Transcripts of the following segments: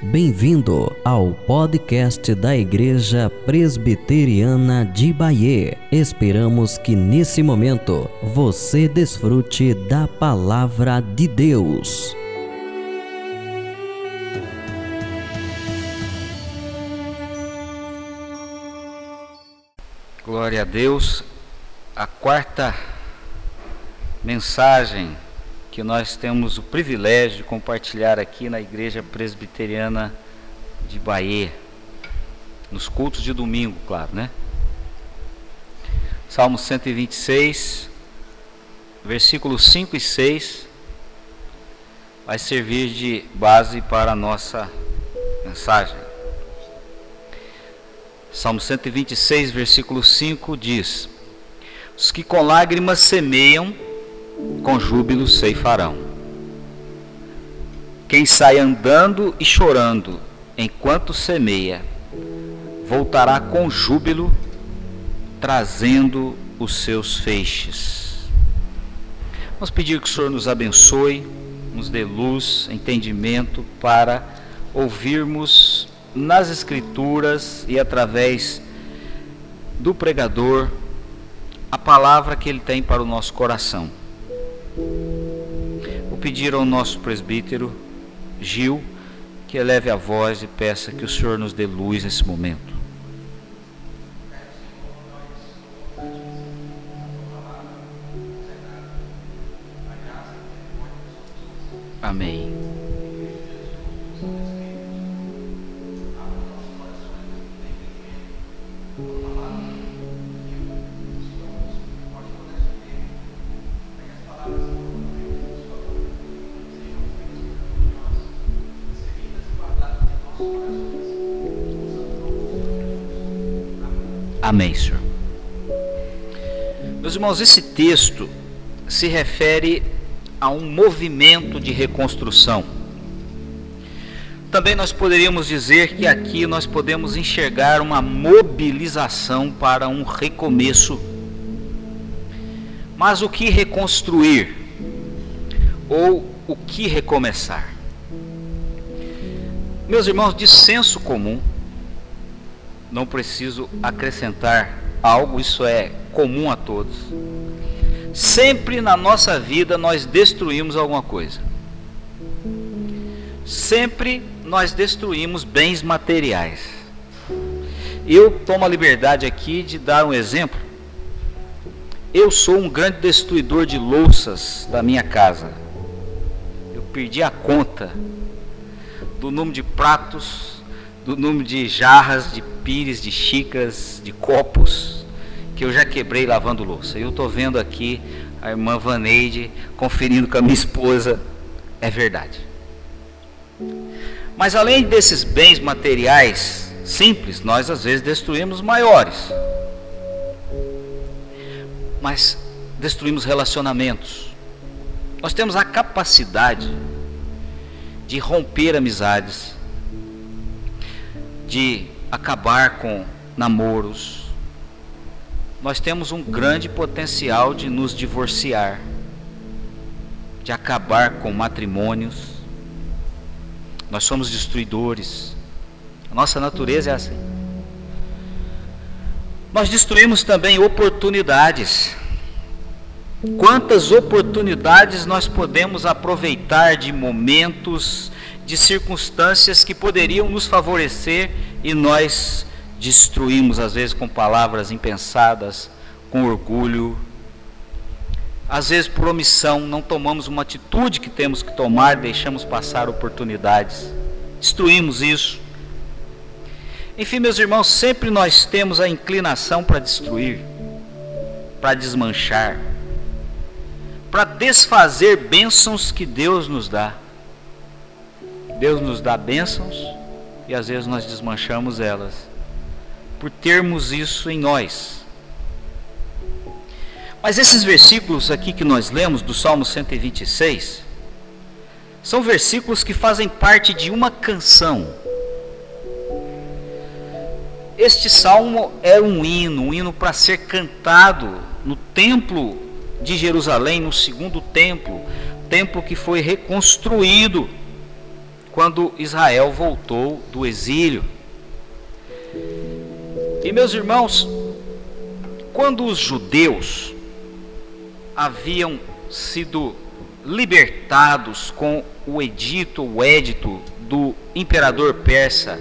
Bem-vindo ao podcast da Igreja Presbiteriana de Bahia. Esperamos que nesse momento você desfrute da palavra de Deus. Glória a Deus. A quarta mensagem que nós temos o privilégio de compartilhar aqui na Igreja Presbiteriana de Bahia, nos cultos de domingo, claro, né? Salmo 126, versículos 5 e 6, vai servir de base para a nossa mensagem. Salmo 126, versículo 5 diz: Os que com lágrimas semeiam, com júbilo ceifarão. Quem sai andando e chorando enquanto semeia, voltará com júbilo, trazendo os seus feixes. Vamos pedir que o Senhor nos abençoe, nos dê luz, entendimento para ouvirmos nas Escrituras e através do pregador a palavra que ele tem para o nosso coração. Vou pedir ao nosso presbítero Gil que eleve a voz e peça que o Senhor nos dê luz nesse momento. Irmãos, esse texto se refere a um movimento de reconstrução. Também nós poderíamos dizer que aqui nós podemos enxergar uma mobilização para um recomeço. Mas o que reconstruir? Ou o que recomeçar? Meus irmãos, de senso comum, não preciso acrescentar algo, isso é comum a todos. Sempre na nossa vida nós destruímos alguma coisa. Sempre nós destruímos bens materiais. Eu tomo a liberdade aqui de dar um exemplo. Eu sou um grande destruidor de louças da minha casa. Eu perdi a conta do número de pratos do número de jarras, de pires, de xícaras, de copos que eu já quebrei lavando louça. Eu estou vendo aqui a irmã Vaneide conferindo com a minha esposa. É verdade. Mas além desses bens materiais simples, nós às vezes destruímos maiores. Mas destruímos relacionamentos. Nós temos a capacidade de romper amizades, de acabar com namoros. Nós temos um grande potencial de nos divorciar, de acabar com matrimônios. Nós somos destruidores. A nossa natureza é assim. Nós destruímos também oportunidades. Quantas oportunidades nós podemos aproveitar de momentos de circunstâncias que poderiam nos favorecer e nós destruímos, às vezes, com palavras impensadas, com orgulho. Às vezes, por omissão, não tomamos uma atitude que temos que tomar, deixamos passar oportunidades, destruímos isso. Enfim, meus irmãos, sempre nós temos a inclinação para destruir, para desmanchar, para desfazer bênçãos que Deus nos dá. Deus nos dá bênçãos e às vezes nós desmanchamos elas por termos isso em nós. Mas esses versículos aqui que nós lemos do Salmo 126 são versículos que fazem parte de uma canção. Este salmo é um hino, um hino para ser cantado no templo de Jerusalém, no segundo templo, templo que foi reconstruído quando Israel voltou do exílio. E meus irmãos, quando os judeus haviam sido libertados com o edito, o édito do imperador persa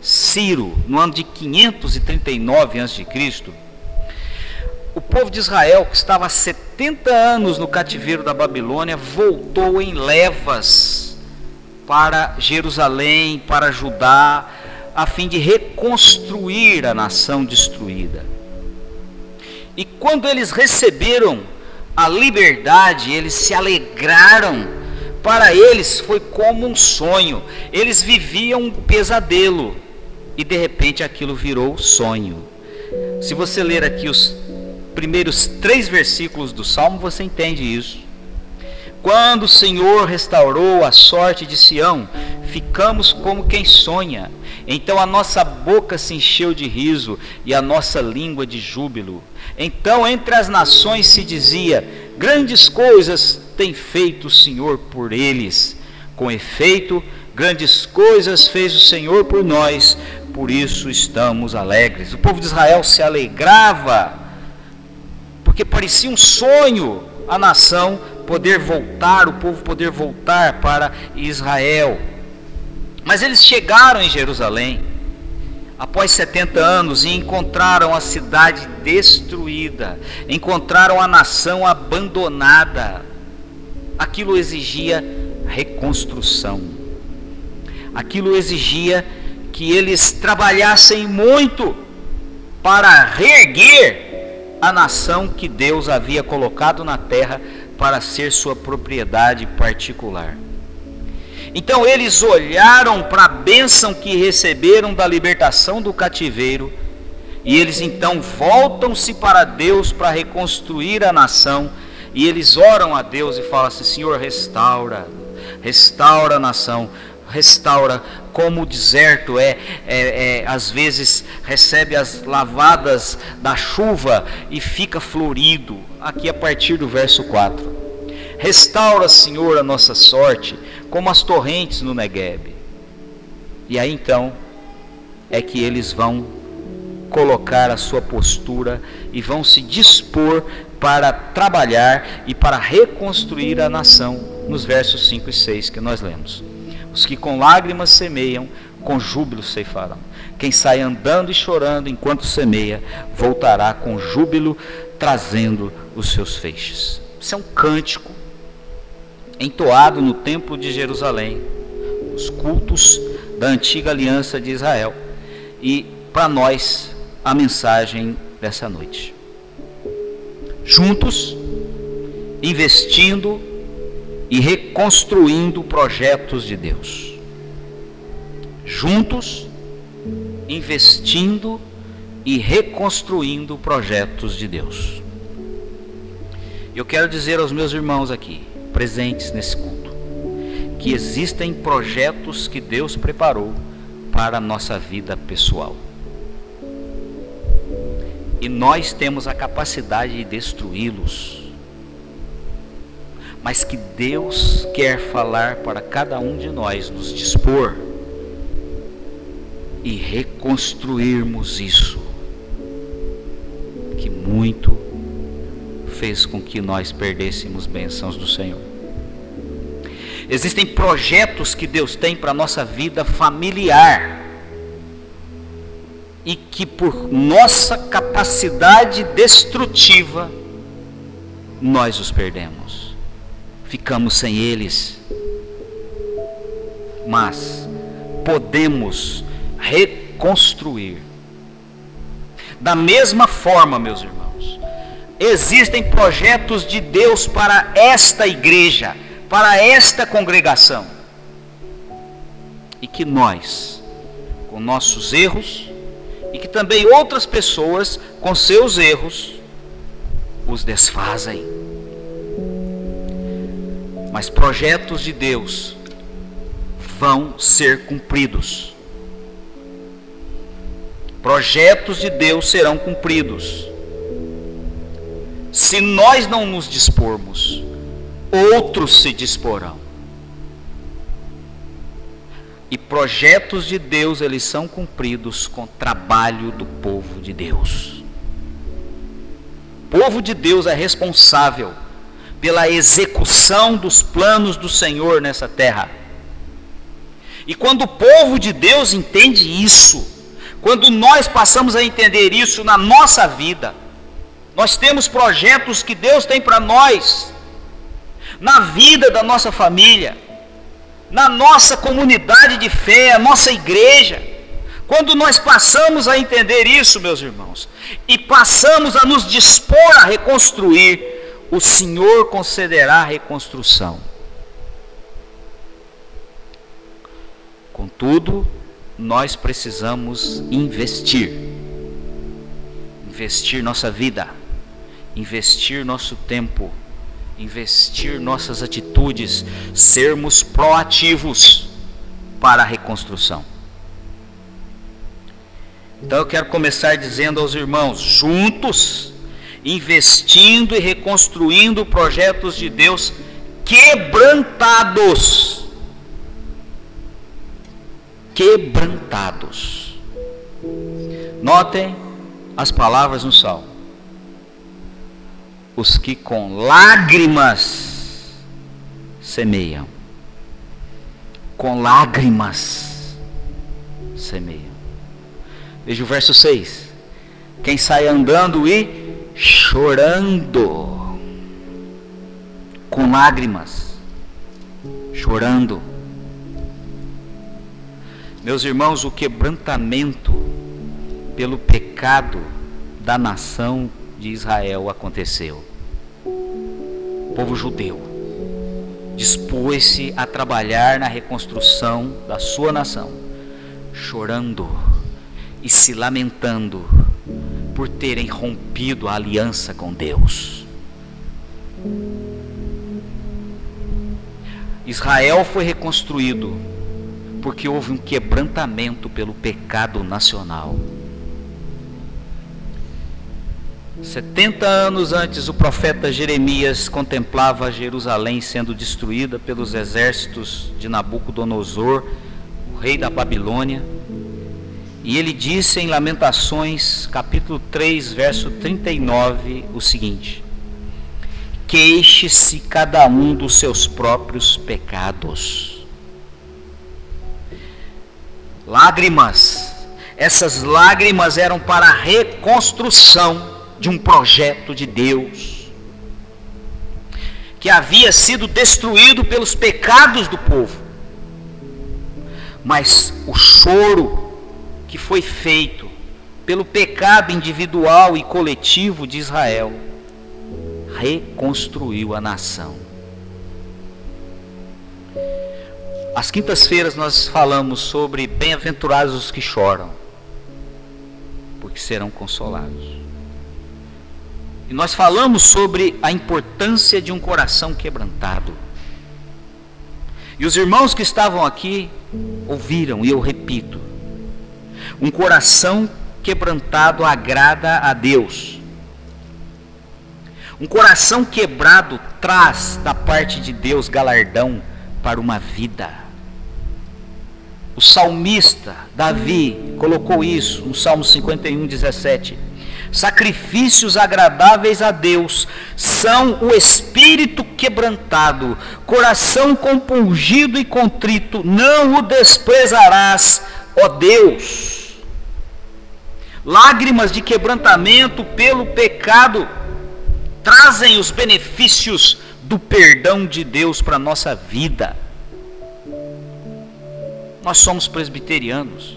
Ciro, no ano de 539 a.C., o povo de Israel, que estava há 70 anos no cativeiro da Babilônia, voltou em levas para Jerusalém, para Judá, a fim de reconstruir a nação destruída. E quando eles receberam a liberdade, eles se alegraram. Para eles foi como um sonho. Eles viviam um pesadelo e de repente aquilo virou sonho. Se você ler aqui os primeiros três versículos do Salmo, você entende isso. Quando o Senhor restaurou a sorte de Sião, ficamos como quem sonha. Então a nossa boca se encheu de riso e a nossa língua de júbilo. Então entre as nações se dizia: Grandes coisas tem feito o Senhor por eles. Com efeito, grandes coisas fez o Senhor por nós, por isso estamos alegres. O povo de Israel se alegrava, porque parecia um sonho a nação poder voltar, o povo poder voltar para Israel. Mas eles chegaram em Jerusalém após 70 anos e encontraram a cidade destruída, encontraram a nação abandonada. Aquilo exigia reconstrução. Aquilo exigia que eles trabalhassem muito para reerguer a nação que Deus havia colocado na terra para ser sua propriedade particular. Então eles olharam para a bênção que receberam da libertação do cativeiro, e eles então voltam-se para Deus para reconstruir a nação, e eles oram a Deus e falam assim: Senhor, restaura, restaura a nação, restaura, como o deserto é, é, é, às vezes recebe as lavadas da chuva e fica florido. Aqui a partir do verso 4. Restaura, Senhor, a nossa sorte, como as torrentes no Negueb. E aí então é que eles vão colocar a sua postura e vão se dispor para trabalhar e para reconstruir a nação, nos versos 5 e 6 que nós lemos. Os que com lágrimas semeiam, com júbilo ceifarão. Quem sai andando e chorando enquanto semeia, voltará com júbilo, trazendo os seus feixes. Isso é um cântico entoado no Templo de Jerusalém, os cultos da antiga aliança de Israel. E para nós, a mensagem dessa noite. Juntos, investindo e reconstruindo projetos de Deus. Juntos, investindo e reconstruindo projetos de Deus. Eu quero dizer aos meus irmãos aqui, presentes nesse culto, que existem projetos que Deus preparou para a nossa vida pessoal. E nós temos a capacidade de destruí-los. Mas que Deus quer falar para cada um de nós, nos dispor e reconstruirmos isso. Que muito fez com que nós perdêssemos bênçãos do Senhor. Existem projetos que Deus tem para a nossa vida familiar e que por nossa capacidade destrutiva nós os perdemos. Ficamos sem eles. Mas podemos reconstruir. Da mesma forma, meus irmãos, existem projetos de Deus para esta igreja, para esta congregação. E que nós, com nossos erros, e que também outras pessoas, com seus erros, os desfazem. Mas projetos de Deus vão ser cumpridos. Projetos de Deus serão cumpridos se nós não nos dispormos, outros se disporão. E projetos de Deus, eles são cumpridos com trabalho do povo de Deus. O povo de Deus é responsável pela execução dos planos do Senhor nessa terra. E quando o povo de Deus entende isso, quando nós passamos a entender isso na nossa vida, nós temos projetos que Deus tem para nós, na vida da nossa família, na nossa comunidade de fé, a nossa igreja. Quando nós passamos a entender isso, meus irmãos, e passamos a nos dispor a reconstruir, o Senhor concederá a reconstrução. Contudo, nós precisamos investir. Investir nossa vida, investir nosso tempo investir nossas atitudes, sermos proativos para a reconstrução. Então eu quero começar dizendo aos irmãos, juntos, investindo e reconstruindo projetos de Deus quebrantados. Quebrantados. Notem as palavras no salmo os que com lágrimas semeiam. Com lágrimas semeiam. Veja o verso 6. Quem sai andando e chorando, com lágrimas, chorando. Meus irmãos, o quebrantamento pelo pecado da nação de Israel aconteceu. O povo judeu dispôs-se a trabalhar na reconstrução da sua nação, chorando e se lamentando por terem rompido a aliança com Deus. Israel foi reconstruído porque houve um quebrantamento pelo pecado nacional. 70 anos antes, o profeta Jeremias contemplava Jerusalém sendo destruída pelos exércitos de Nabucodonosor, o rei da Babilônia. E ele disse em Lamentações, capítulo 3, verso 39, o seguinte: Queixe-se cada um dos seus próprios pecados. Lágrimas, essas lágrimas eram para a reconstrução de um projeto de Deus que havia sido destruído pelos pecados do povo. Mas o choro que foi feito pelo pecado individual e coletivo de Israel reconstruiu a nação. Às quintas-feiras nós falamos sobre bem-aventurados os que choram, porque serão consolados. E nós falamos sobre a importância de um coração quebrantado. E os irmãos que estavam aqui ouviram, e eu repito: um coração quebrantado agrada a Deus. Um coração quebrado traz da parte de Deus galardão para uma vida. O salmista Davi colocou isso no Salmo 51, 17 sacrifícios agradáveis a Deus são o espírito quebrantado, coração compungido e contrito, não o desprezarás, ó Deus. Lágrimas de quebrantamento pelo pecado trazem os benefícios do perdão de Deus para a nossa vida. Nós somos presbiterianos,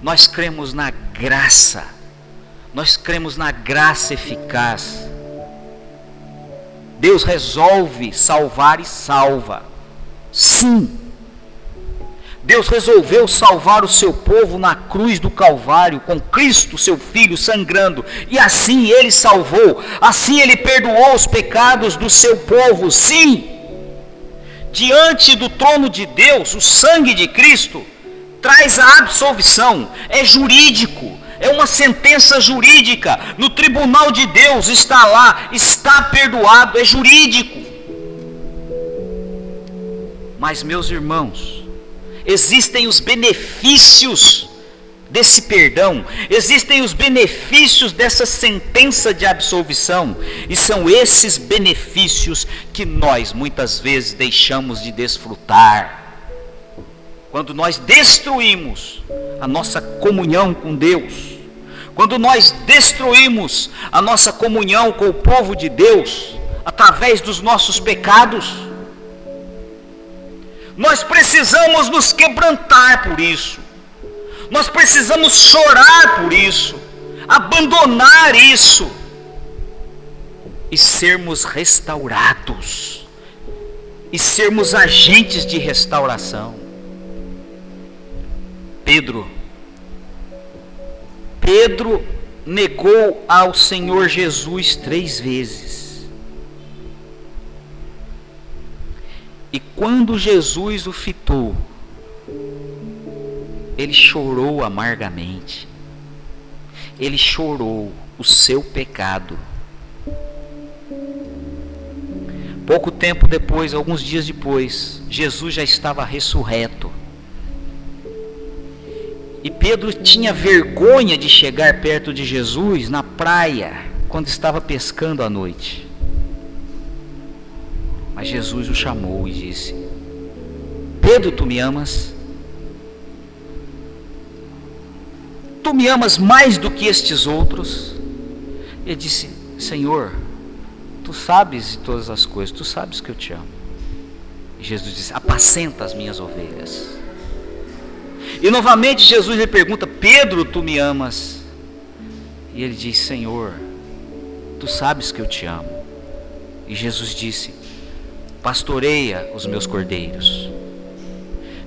nós cremos na graça nós cremos na graça eficaz. Deus resolve salvar e salva. Sim. Deus resolveu salvar o seu povo na cruz do Calvário, com Cristo, seu Filho, sangrando, e assim ele salvou, assim ele perdoou os pecados do seu povo. Sim, diante do trono de Deus, o sangue de Cristo traz a absolvição, é jurídico, é uma sentença jurídica. No tribunal de Deus está lá, está perdoado, é jurídico. Mas, meus irmãos, existem os benefícios desse perdão, existem os benefícios dessa sentença de absolvição, e são esses benefícios que nós muitas vezes deixamos de desfrutar. Quando nós destruímos a nossa comunhão com Deus, quando nós destruímos a nossa comunhão com o povo de Deus, através dos nossos pecados, nós precisamos nos quebrantar por isso. Nós precisamos chorar por isso, abandonar isso e sermos restaurados, e sermos agentes de restauração. Pedro, Pedro negou ao Senhor Jesus três vezes. E quando Jesus o fitou, ele chorou amargamente. Ele chorou o seu pecado. Pouco tempo depois, alguns dias depois, Jesus já estava ressurreto. E Pedro tinha vergonha de chegar perto de Jesus na praia, quando estava pescando à noite. Mas Jesus o chamou e disse: Pedro, tu me amas? Tu me amas mais do que estes outros? Ele disse: Senhor, tu sabes de todas as coisas, tu sabes que eu te amo. E Jesus disse: Apacenta as minhas ovelhas. E novamente Jesus lhe pergunta: Pedro, tu me amas? E ele diz: Senhor, tu sabes que eu te amo. E Jesus disse: Pastoreia os meus cordeiros.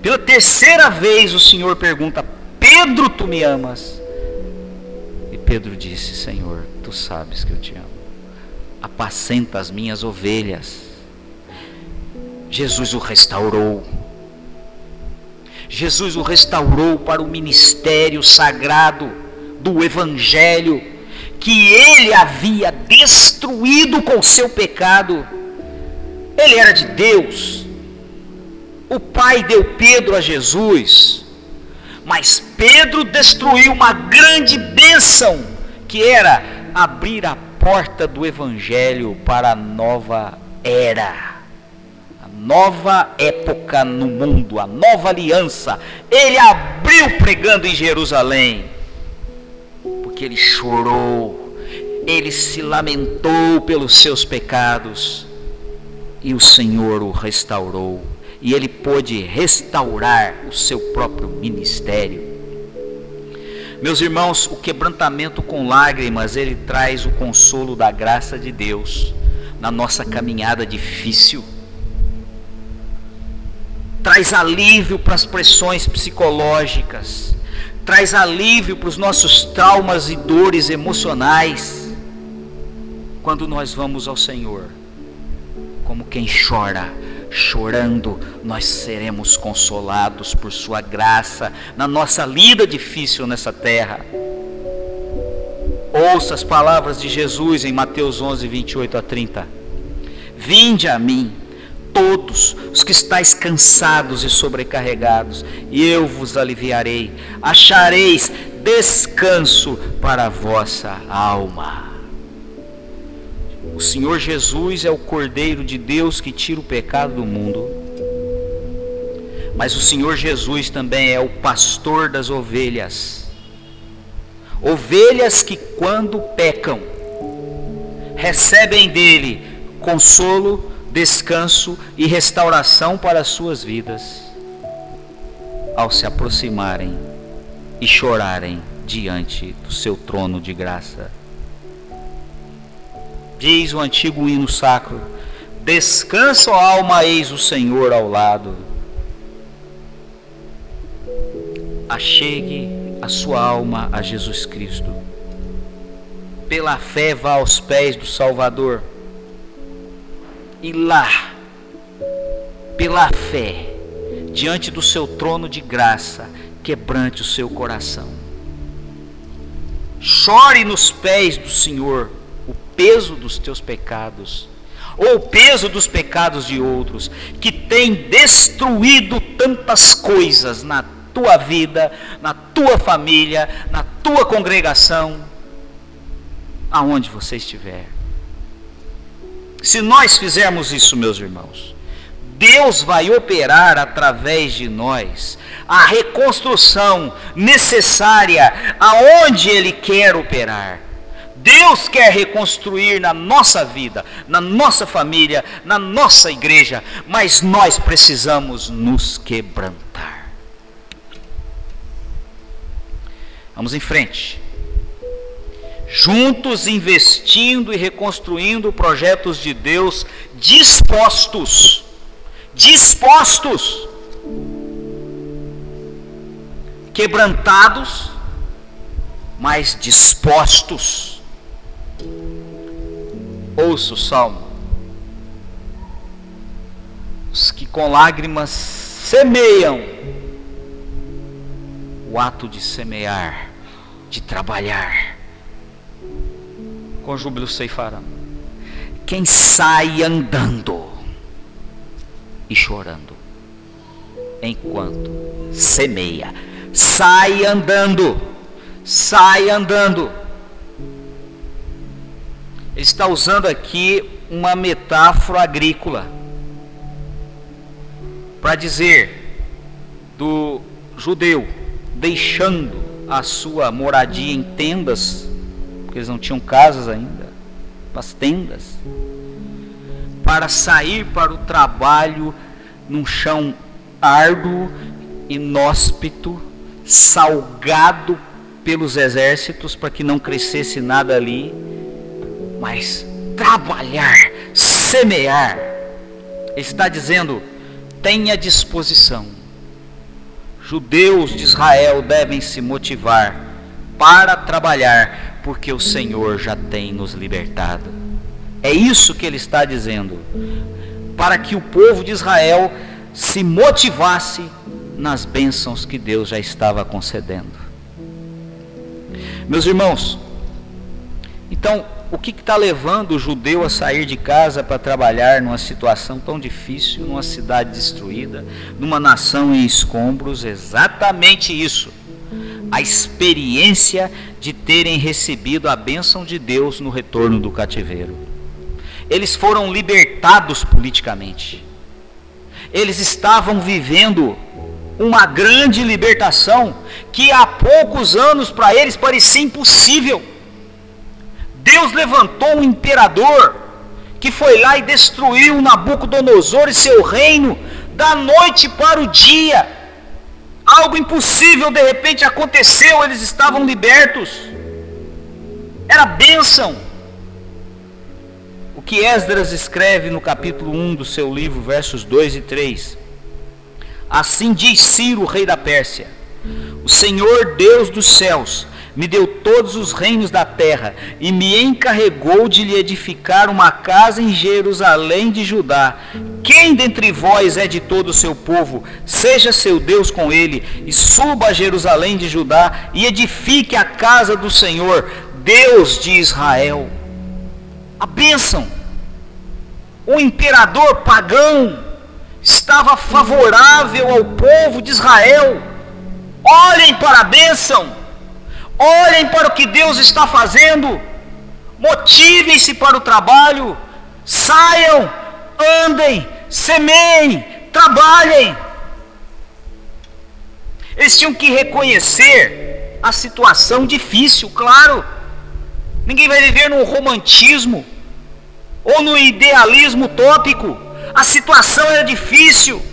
Pela terceira vez o Senhor pergunta: Pedro, tu me amas? E Pedro disse: Senhor, tu sabes que eu te amo. Apacenta as minhas ovelhas. Jesus o restaurou. Jesus o restaurou para o ministério sagrado do Evangelho, que ele havia destruído com seu pecado. Ele era de Deus. O Pai deu Pedro a Jesus mas Pedro destruiu uma grande bênção, que era abrir a porta do Evangelho para a nova era, nova época no mundo, a nova aliança. Ele abriu pregando em Jerusalém, porque ele chorou, ele se lamentou pelos seus pecados, e o Senhor o restaurou e ele pôde restaurar o seu próprio ministério. Meus irmãos, o quebrantamento com lágrimas, ele traz o consolo da graça de Deus na nossa caminhada difícil. Traz alívio para as pressões psicológicas, traz alívio para os nossos traumas e dores emocionais. Quando nós vamos ao Senhor, como quem chora chorando, nós seremos consolados por Sua graça na nossa lida difícil nessa terra. Ouça as palavras de Jesus em Mateus 11, 28 a 30. Vinde a mim, todos os que estáis cansados e sobrecarregados, e eu vos aliviarei. Achareis descanso para a vossa alma. O Senhor Jesus é o Cordeiro de Deus que tira o pecado do mundo. Mas o Senhor Jesus também é o pastor das ovelhas. Ovelhas que, quando pecam, recebem dele consolo, descanso e restauração para as suas vidas, ao se aproximarem e chorarem diante do seu trono de graça. Diz o antigo hino sacro: Descansa, ó alma, eis o Senhor ao lado. Achegue a sua alma a Jesus Cristo. Pela fé vá aos pés do Salvador. E lá, pela fé, diante do seu trono de graça, quebrante o seu coração. Chore nos pés do Senhor peso dos teus pecados. ou o peso dos pecados de outros, que tem destruído tantas coisas na tua vida, na tua família, na tua congregação, aonde você estiver. Se nós fizermos isso, meus irmãos, Deus vai operar através de nós a reconstrução necessária aonde Ele quer operar. Deus quer reconstruir na nossa vida, na nossa família, na nossa igreja, mas nós precisamos nos quebrantar. Vamos em frente. Juntos investindo e reconstruindo projetos de Deus dispostos. Dispostos. Quebrantados, mas dispostos Ouça o salmo. Os que com lágrimas semeiam o ato de semear, de trabalhar, com júbilo ceifarão. Quem sai andando e chorando, enquanto semeia, sai andando, sai andando ele está usando aqui uma metáfora agrícola para dizer do judeu deixando a sua moradia em tendas, porque eles não tinham casas ainda, as tendas, para sair para o trabalho num chão árduo, inóspito, salgado pelos exércitos para que não crescesse nada ali mas trabalhar, semear. Ele está dizendo: tenha disposição. Judeus de Israel devem se motivar para trabalhar, porque o Senhor já tem nos libertado. É isso que ele está dizendo. Para que o povo de Israel se motivasse nas bênçãos que Deus já estava concedendo. Meus irmãos, então o que está levando o judeu a sair de casa para trabalhar numa situação tão difícil, numa cidade destruída, numa nação em escombros? Exatamente isso. A experiência de terem recebido a bênção de Deus no retorno do cativeiro. Eles foram libertados politicamente. Eles estavam vivendo uma grande libertação que há poucos anos para eles parecia impossível. Deus levantou um imperador que foi lá e destruiu Nabucodonosor e seu reino da noite para o dia. Algo impossível de repente aconteceu, eles estavam libertos. Era bênção. O que Esdras escreve no capítulo 1 do seu livro, versos 2 e 3. Assim diz Ciro, rei da Pérsia: O Senhor Deus dos céus me deu todos os reinos da terra e me encarregou de lhe edificar uma casa em Jerusalém de Judá. Quem dentre vós é de todo o seu povo, seja seu Deus com ele, e suba a Jerusalém de Judá e edifique a casa do Senhor, Deus de Israel. A bênção. O imperador pagão estava favorável ao povo de Israel. Olhem para a bênção Olhem para o que Deus está fazendo. Motivem-se para o trabalho. Saiam, andem, semeiem, trabalhem. Eles tinham que reconhecer a situação difícil, claro. Ninguém vai viver no romantismo ou no idealismo tópico. A situação era difícil,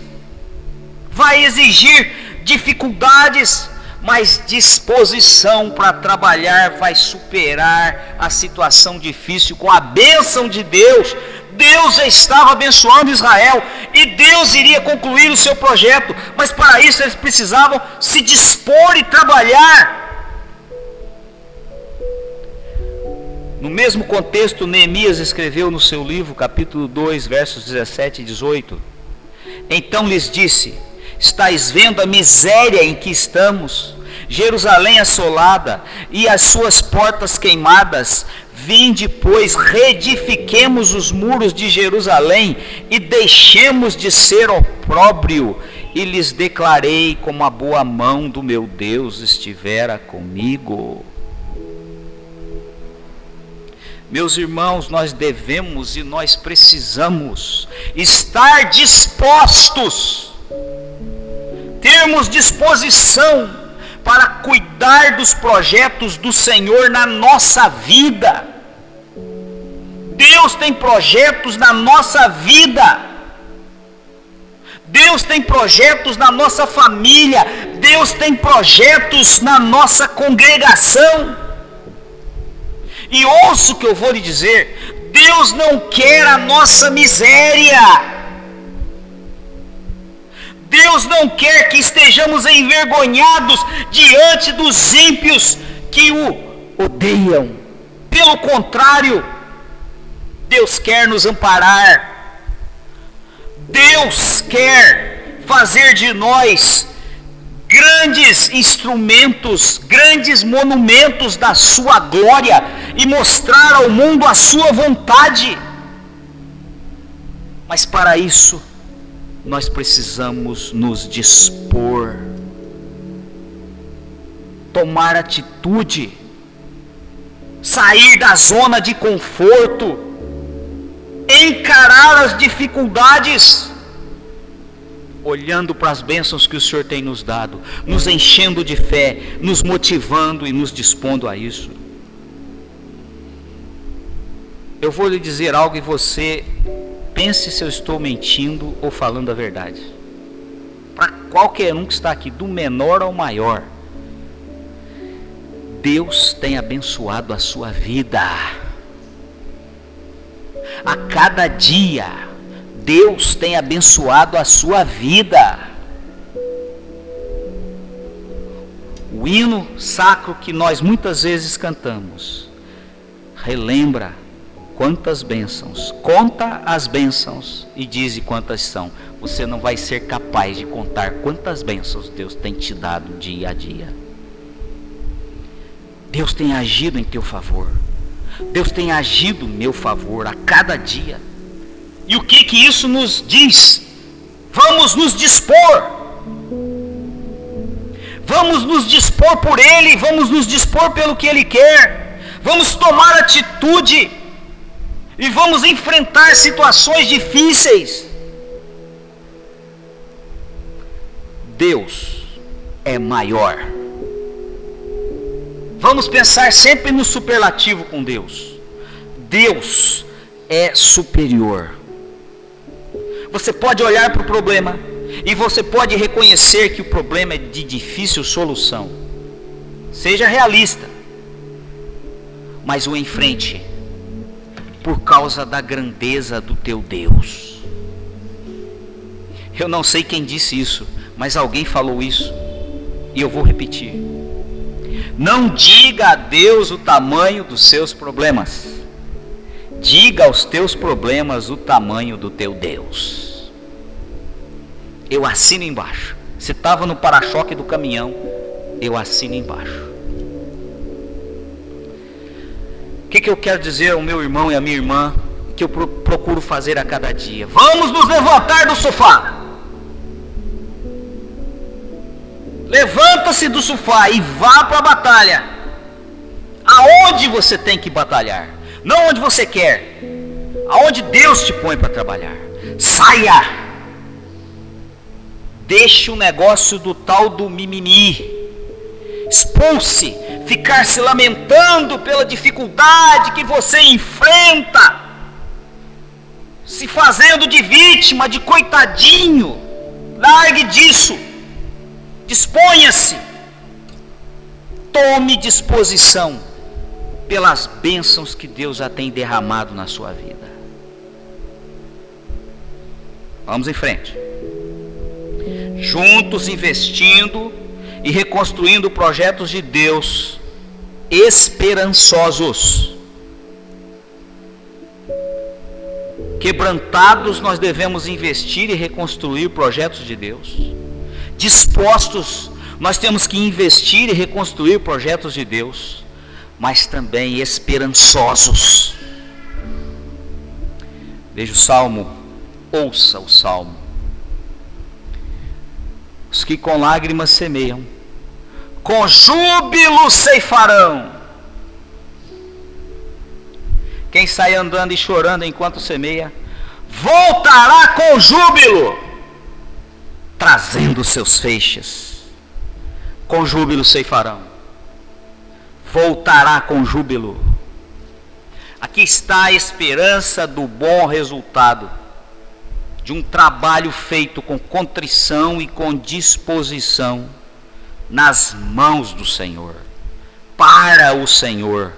vai exigir dificuldades mas disposição para trabalhar vai superar a situação difícil com a bênção de Deus. Deus estava abençoando Israel e Deus iria concluir o seu projeto, mas para isso eles precisavam se dispor e trabalhar. No mesmo contexto, Neemias escreveu no seu livro, capítulo 2, versos 17 e 18: Então lhes disse: Estais vendo a miséria em que estamos, Jerusalém assolada e as suas portas queimadas. Vinde, pois, reedifiquemos os muros de Jerusalém e deixemos de ser opróbrio, e lhes declarei como a boa mão do meu Deus estivera comigo. Meus irmãos, nós devemos e nós precisamos estar dispostos, termos disposição para cuidar dos projetos do Senhor na nossa vida. Deus tem projetos na nossa vida. Deus tem projetos na nossa família. Deus tem projetos na nossa congregação. E ouça o que eu vou lhe dizer: Deus não quer a nossa miséria. Deus não quer que estejamos envergonhados diante dos ímpios que o odeiam. Pelo contrário, Deus quer nos amparar. Deus quer fazer de nós grandes instrumentos, grandes monumentos da sua glória e mostrar ao mundo a sua vontade. Mas para isso, nós precisamos nos dispor, tomar atitude, sair da zona de conforto, encarar as dificuldades. Olhando para as bênçãos que o Senhor tem nos dado, nos enchendo de fé, nos motivando e nos dispondo a isso. Eu vou lhe dizer algo e você pense se eu estou mentindo ou falando a verdade. Para qualquer um que está aqui, do menor ao maior, Deus tem abençoado a sua vida. A cada dia, Deus tem abençoado a sua vida. O hino sacro que nós muitas vezes cantamos relembra quantas bênçãos, conta as bênçãos e diz quantas são. Você não vai ser capaz de contar quantas bênçãos Deus tem te dado dia a dia. Deus tem agido em teu favor. Deus tem agido em meu favor a cada dia. E o que que isso nos diz? Vamos nos dispor. Vamos nos dispor por Ele, vamos nos dispor pelo que Ele quer. Vamos tomar atitude e vamos enfrentar situações difíceis. Deus é maior. Vamos pensar sempre no superlativo com Deus. Deus é superior. Você pode olhar para o problema e você pode reconhecer que o problema é de difícil solução. Seja realista, mas o enfrente por causa da grandeza do teu Deus. Eu não sei quem disse isso, mas alguém falou isso e eu vou repetir. Não diga a Deus o tamanho dos seus problemas. Diga aos teus problemas o tamanho do teu Deus. Eu assino embaixo. Você estava no para-choque do caminhão, eu assino embaixo. Que, que eu quero dizer ao meu irmão e à minha irmã que eu procuro fazer a cada dia? Vamos nos levantar do sofá. Levanta-se do sofá e vá para a batalha. Aonde você tem que batalhar? não onde você quer, aonde Deus te põe para trabalhar. Saia! Deixe o negócio do tal do mimimi. Expulse, ficar se lamentando pela dificuldade que você enfrenta, se fazendo de vítima, de coitadinho. Largue disso. Disponha-se. Tome disposição pelas bênçãos que Deus já tem derramado na sua vida. Vamos em frente. Juntos investindo e reconstruindo projetos de Deus esperançosos. Quebrantados, nós devemos investir e reconstruir projetos de Deus. Dispostos, nós temos que investir e reconstruir projetos de Deus mas também esperançosos. Veja o salmo, ouça o salmo. Os que com lágrimas semeiam, com júbilo ceifarão. Quem sai andando e chorando enquanto semeia, voltará com júbilo, trazendo seus feixes. Com júbilo ceifarão voltará com júbilo. Aqui está a esperança do bom resultado, de um trabalho feito com contrição e com disposição nas mãos do Senhor, para o Senhor,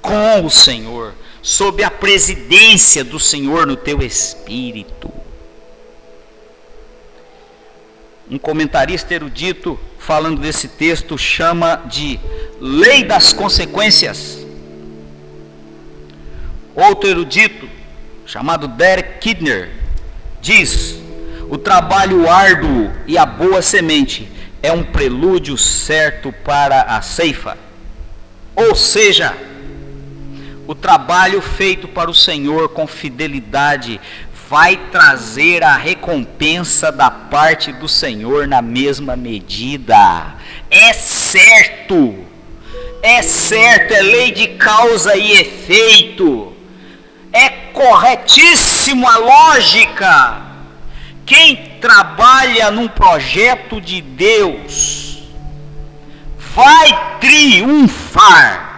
com o Senhor, sob a presidência do Senhor no teu espírito. Um comentarista erudito falando desse texto, chama de lei das consequências. Outro erudito, chamado Derek Kidner, diz: o trabalho árduo e a boa semente é um prelúdio certo para a ceifa. Ou seja, o trabalho feito para o Senhor com fidelidade vai trazer a recompensa da parte do Senhor na mesma medida. É certo. É certo, é lei de causa e efeito. É corretíssimo a lógica. Quem trabalha num projeto de Deus vai triunfar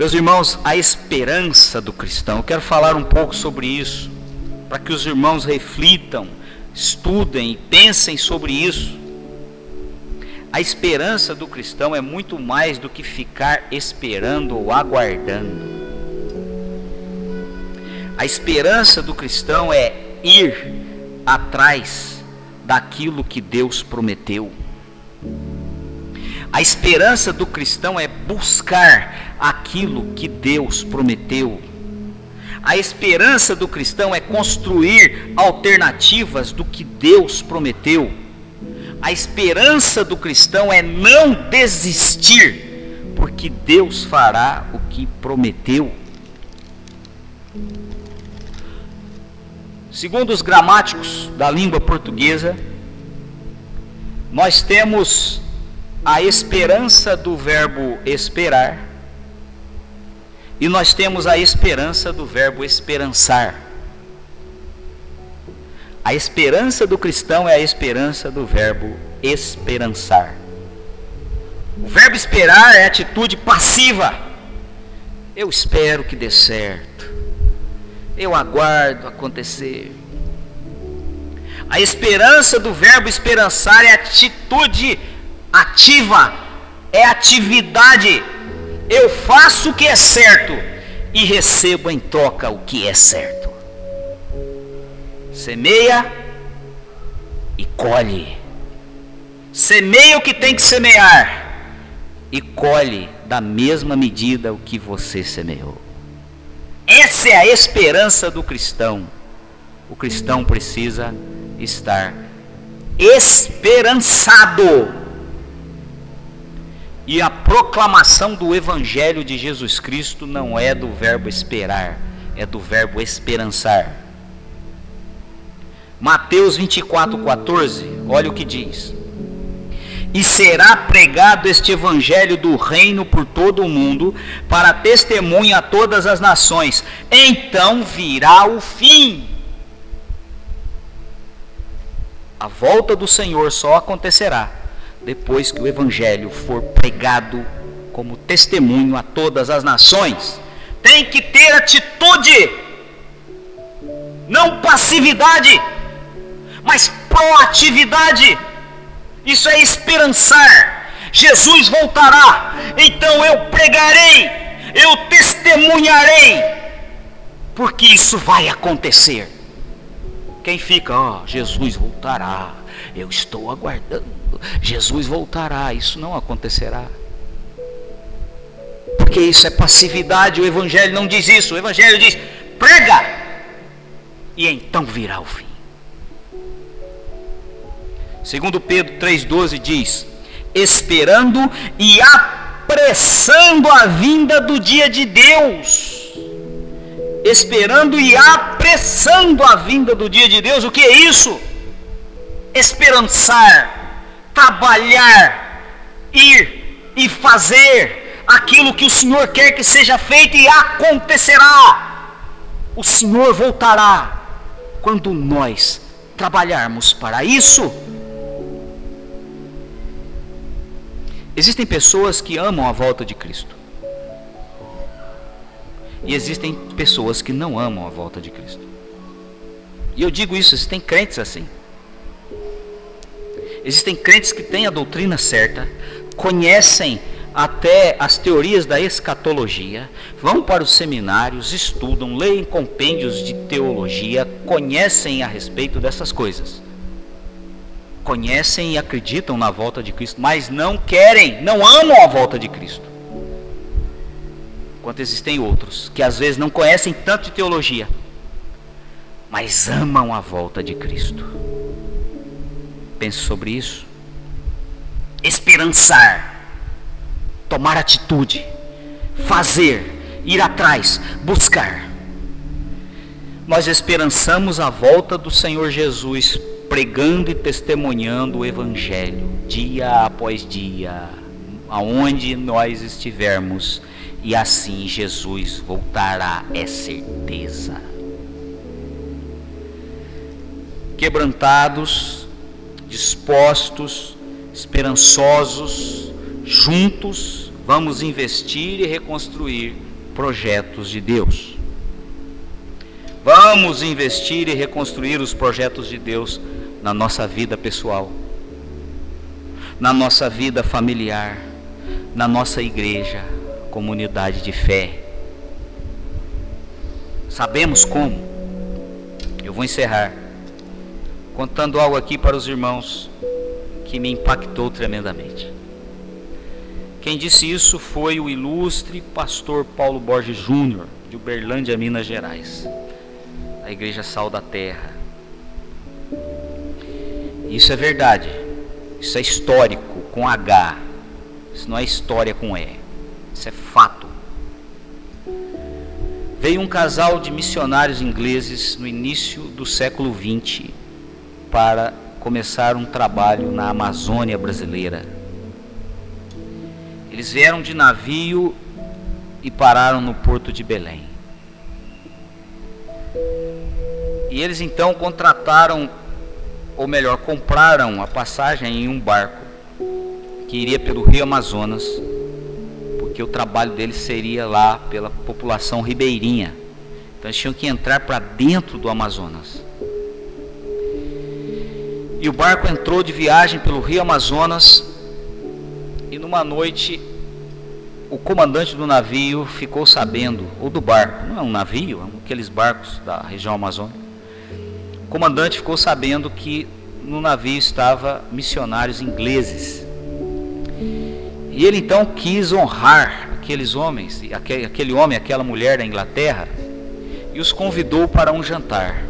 Meus irmãos, a esperança do cristão, eu quero falar um pouco sobre isso, para que os irmãos reflitam, estudem e pensem sobre isso. A esperança do cristão é muito mais do que ficar esperando ou aguardando. A esperança do cristão é ir atrás daquilo que Deus prometeu. A esperança do cristão é buscar aquilo que Deus prometeu. A esperança do cristão é construir alternativas do que Deus prometeu. A esperança do cristão é não desistir, porque Deus fará o que prometeu. Segundo os gramáticos da língua portuguesa, nós temos a esperança do verbo esperar e nós temos a esperança do verbo esperançar. A esperança do cristão é a esperança do verbo esperançar. O verbo esperar é atitude passiva. Eu espero que dê certo. Eu aguardo acontecer. A esperança do verbo esperançar é atitude ativa, é atividade eu faço o que é certo e recebo em troca o que é certo. Semeia e colhe. Semeia o que tem que semear e colhe da mesma medida o que você semeou. Essa é a esperança do cristão. O cristão precisa estar esperançado e a proclamação do Evangelho de Jesus Cristo não é do verbo esperar, é do verbo esperançar. Mateus 24, 14, olha o que diz: E será pregado este Evangelho do reino por todo o mundo, para testemunha a todas as nações, então virá o fim. A volta do Senhor só acontecerá depois que o Evangelho for pregado como testemunho a todas as nações. Tem que ter atitude, não passividade, mas proatividade. Isso é esperançar. Jesus voltará, então eu pregarei, eu testemunharei, porque isso vai acontecer. Quem fica, ó, oh, Jesus voltará, eu estou aguardando. Jesus voltará, isso não acontecerá. Porque isso é passividade, o Evangelho não diz isso, o Evangelho diz: prega, e então virá o fim. Segundo Pedro 3,12 diz: esperando e apressando a vinda do dia de Deus. Esperando e apressando a vinda do dia de Deus, o que é isso? Esperançar, trabalhar, ir e fazer aquilo que o Senhor quer que seja feito e acontecerá. O Senhor voltará quando nós trabalharmos para isso. Existem pessoas que amam a volta de Cristo. E existem pessoas que não amam a volta de Cristo. E eu digo isso, existem crentes assim. Existem crentes que têm a doutrina certa, conhecem até as teorias da escatologia, vão para os seminários, estudam, leem compêndios de teologia, conhecem a respeito dessas coisas. Conhecem e acreditam na volta de Cristo, mas não querem, não amam a volta de Cristo. Enquanto existem outros que às vezes não conhecem tanto de teologia, mas amam a volta de Cristo. Pense sobre isso. Esperançar tomar atitude, fazer, ir atrás, buscar. Nós esperançamos a volta do Senhor Jesus, pregando e testemunhando o Evangelho, dia após dia, aonde nós estivermos, e assim Jesus voltará, é certeza. Quebrantados, dispostos, esperançosos, juntos vamos investir e reconstruir projetos de Deus. Vamos investir e reconstruir os projetos de Deus na nossa vida pessoal, na nossa vida familiar, na nossa igreja, comunidade de fé. Sabemos como. Eu vou encerrar contando algo aqui para os irmãos que me impactou tremendamente. Quem disse isso foi o ilustre pastor Paulo Borges Júnior, de Uberlândia, Minas Gerais, a Igreja Sal da Terra. Isso é verdade, isso é histórico com H, isso não é história com E, isso é fato. Veio um casal de missionários ingleses no início do século XX para começar um trabalho na Amazônia brasileira eles vieram de navio e pararam no porto de Belém. E eles então contrataram, ou melhor, compraram a passagem em um barco que iria pelo Rio Amazonas, porque o trabalho deles seria lá pela população ribeirinha. Então eles tinham que entrar para dentro do Amazonas. E o barco entrou de viagem pelo Rio Amazonas e numa noite, o comandante do navio ficou sabendo, ou do barco, não é um navio, é aqueles barcos da região amazônica. Comandante ficou sabendo que no navio estava missionários ingleses. E ele então quis honrar aqueles homens, aquele homem, aquela mulher da Inglaterra, e os convidou para um jantar.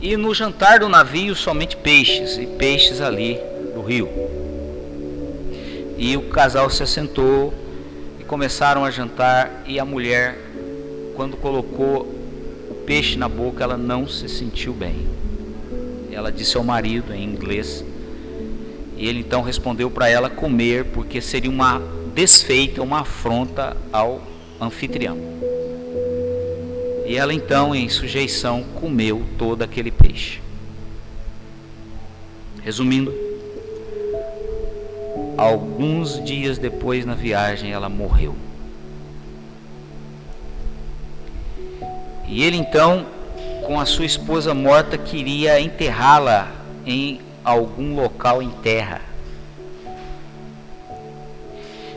E no jantar do navio somente peixes, e peixes ali do rio. E o casal se assentou e começaram a jantar e a mulher, quando colocou peixe na boca, ela não se sentiu bem. Ela disse ao marido em inglês, e ele então respondeu para ela comer, porque seria uma desfeita, uma afronta ao anfitrião. E ela então, em sujeição, comeu todo aquele peixe. Resumindo, Alguns dias depois na viagem ela morreu. E ele então, com a sua esposa morta, queria enterrá-la em algum local em terra.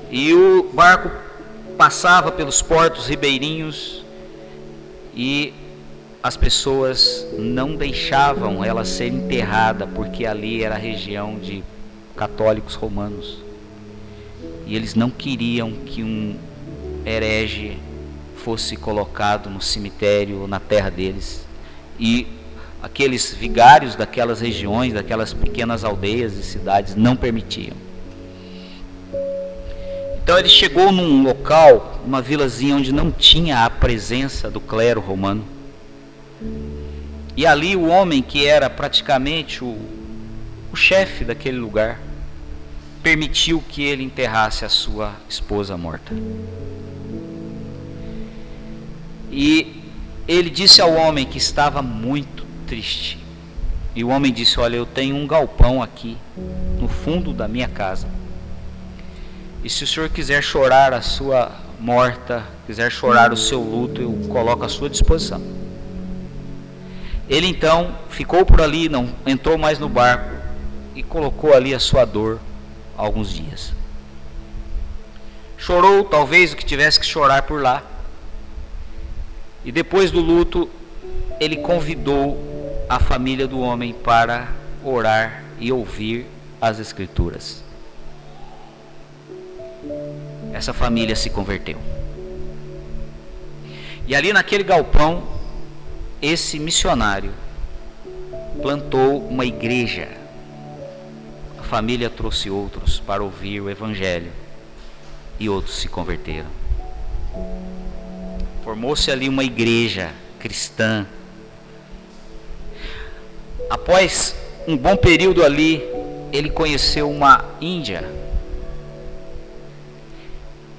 E o barco passava pelos portos ribeirinhos e as pessoas não deixavam ela ser enterrada porque ali era a região de católicos romanos. E eles não queriam que um herege fosse colocado no cemitério ou na terra deles. E aqueles vigários daquelas regiões, daquelas pequenas aldeias e cidades não permitiam. Então ele chegou num local, uma vilazinha onde não tinha a presença do clero romano. E ali o homem que era praticamente o, o chefe daquele lugar permitiu que ele enterrasse a sua esposa morta. E ele disse ao homem que estava muito triste. E o homem disse: Olha, eu tenho um galpão aqui no fundo da minha casa. E se o senhor quiser chorar a sua morta, quiser chorar o seu luto, eu coloco à sua disposição. Ele então ficou por ali, não entrou mais no barco e colocou ali a sua dor alguns dias. Chorou talvez o que tivesse que chorar por lá. E depois do luto, ele convidou a família do homem para orar e ouvir as Escrituras. Essa família se converteu. E ali naquele galpão, esse missionário plantou uma igreja. A família trouxe outros para ouvir o Evangelho e outros se converteram. Formou-se ali uma igreja cristã. Após um bom período ali, ele conheceu uma índia.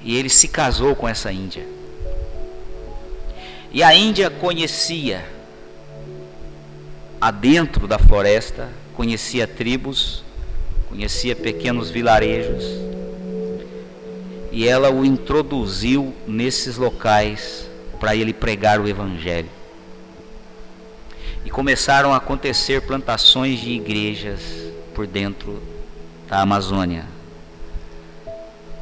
E ele se casou com essa índia. E a Índia conhecia adentro da floresta, conhecia tribos, conhecia pequenos vilarejos, e ela o introduziu nesses locais para ele pregar o Evangelho. E começaram a acontecer plantações de igrejas por dentro da Amazônia.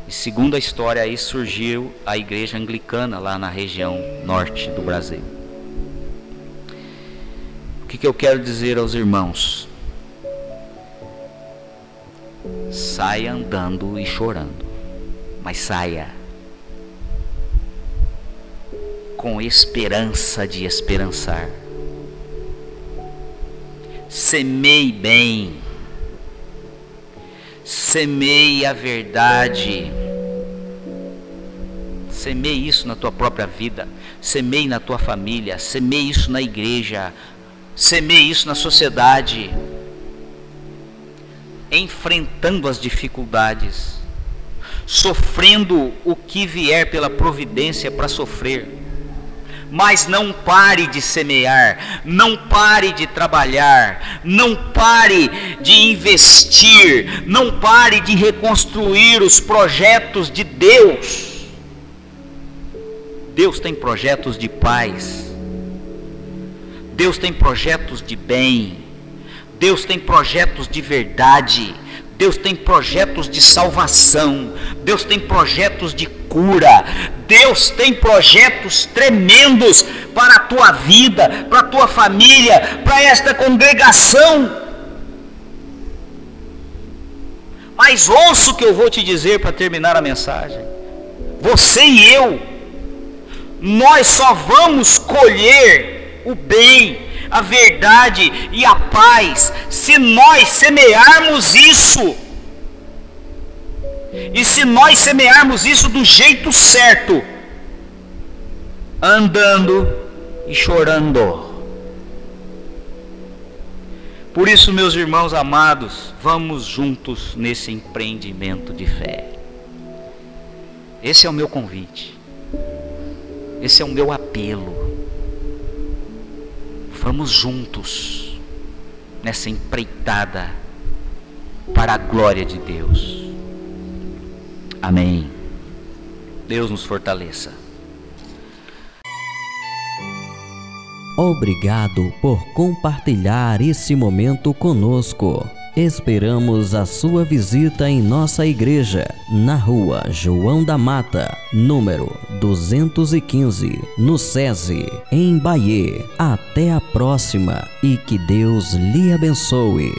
E segundo a história, aí surgiu a igreja anglicana lá na região norte do Brasil que, que eu quero dizer aos irmãos? Saia andando e chorando, mas saia com esperança de esperançar. Semei bem, semei a verdade. Semei isso na tua própria vida, semei na tua família, semei isso na igreja, semeie isso na sociedade, enfrentando as dificuldades, sofrendo o que vier pela providência para sofrer. Mas não pare de semear, não pare de trabalhar, não pare de investir, não pare de reconstruir os projetos de Deus. Deus tem projetos de paz, Deus tem projetos de bem, Deus tem projetos de verdade, Deus tem projetos de salvação, Deus tem projetos de cura, Deus tem projetos tremendos para a tua vida, para a tua família, para esta congregação. Mas ouça o que eu vou te dizer para terminar a mensagem. Você e eu, nós só vamos colher o bem, a verdade e a paz, se nós semearmos isso, e se nós semearmos isso do jeito certo, andando e chorando. Por isso, meus irmãos amados, vamos juntos nesse empreendimento de fé. Esse é o meu convite. Esse é o meu apelo. Vamos juntos nessa empreitada para a glória de Deus. Amém. Deus nos fortaleça. Obrigado por compartilhar esse momento conosco. Esperamos a sua visita em nossa igreja, na rua João da Mata, número 215, no SESI, em Bahia. Até a próxima e que Deus lhe abençoe.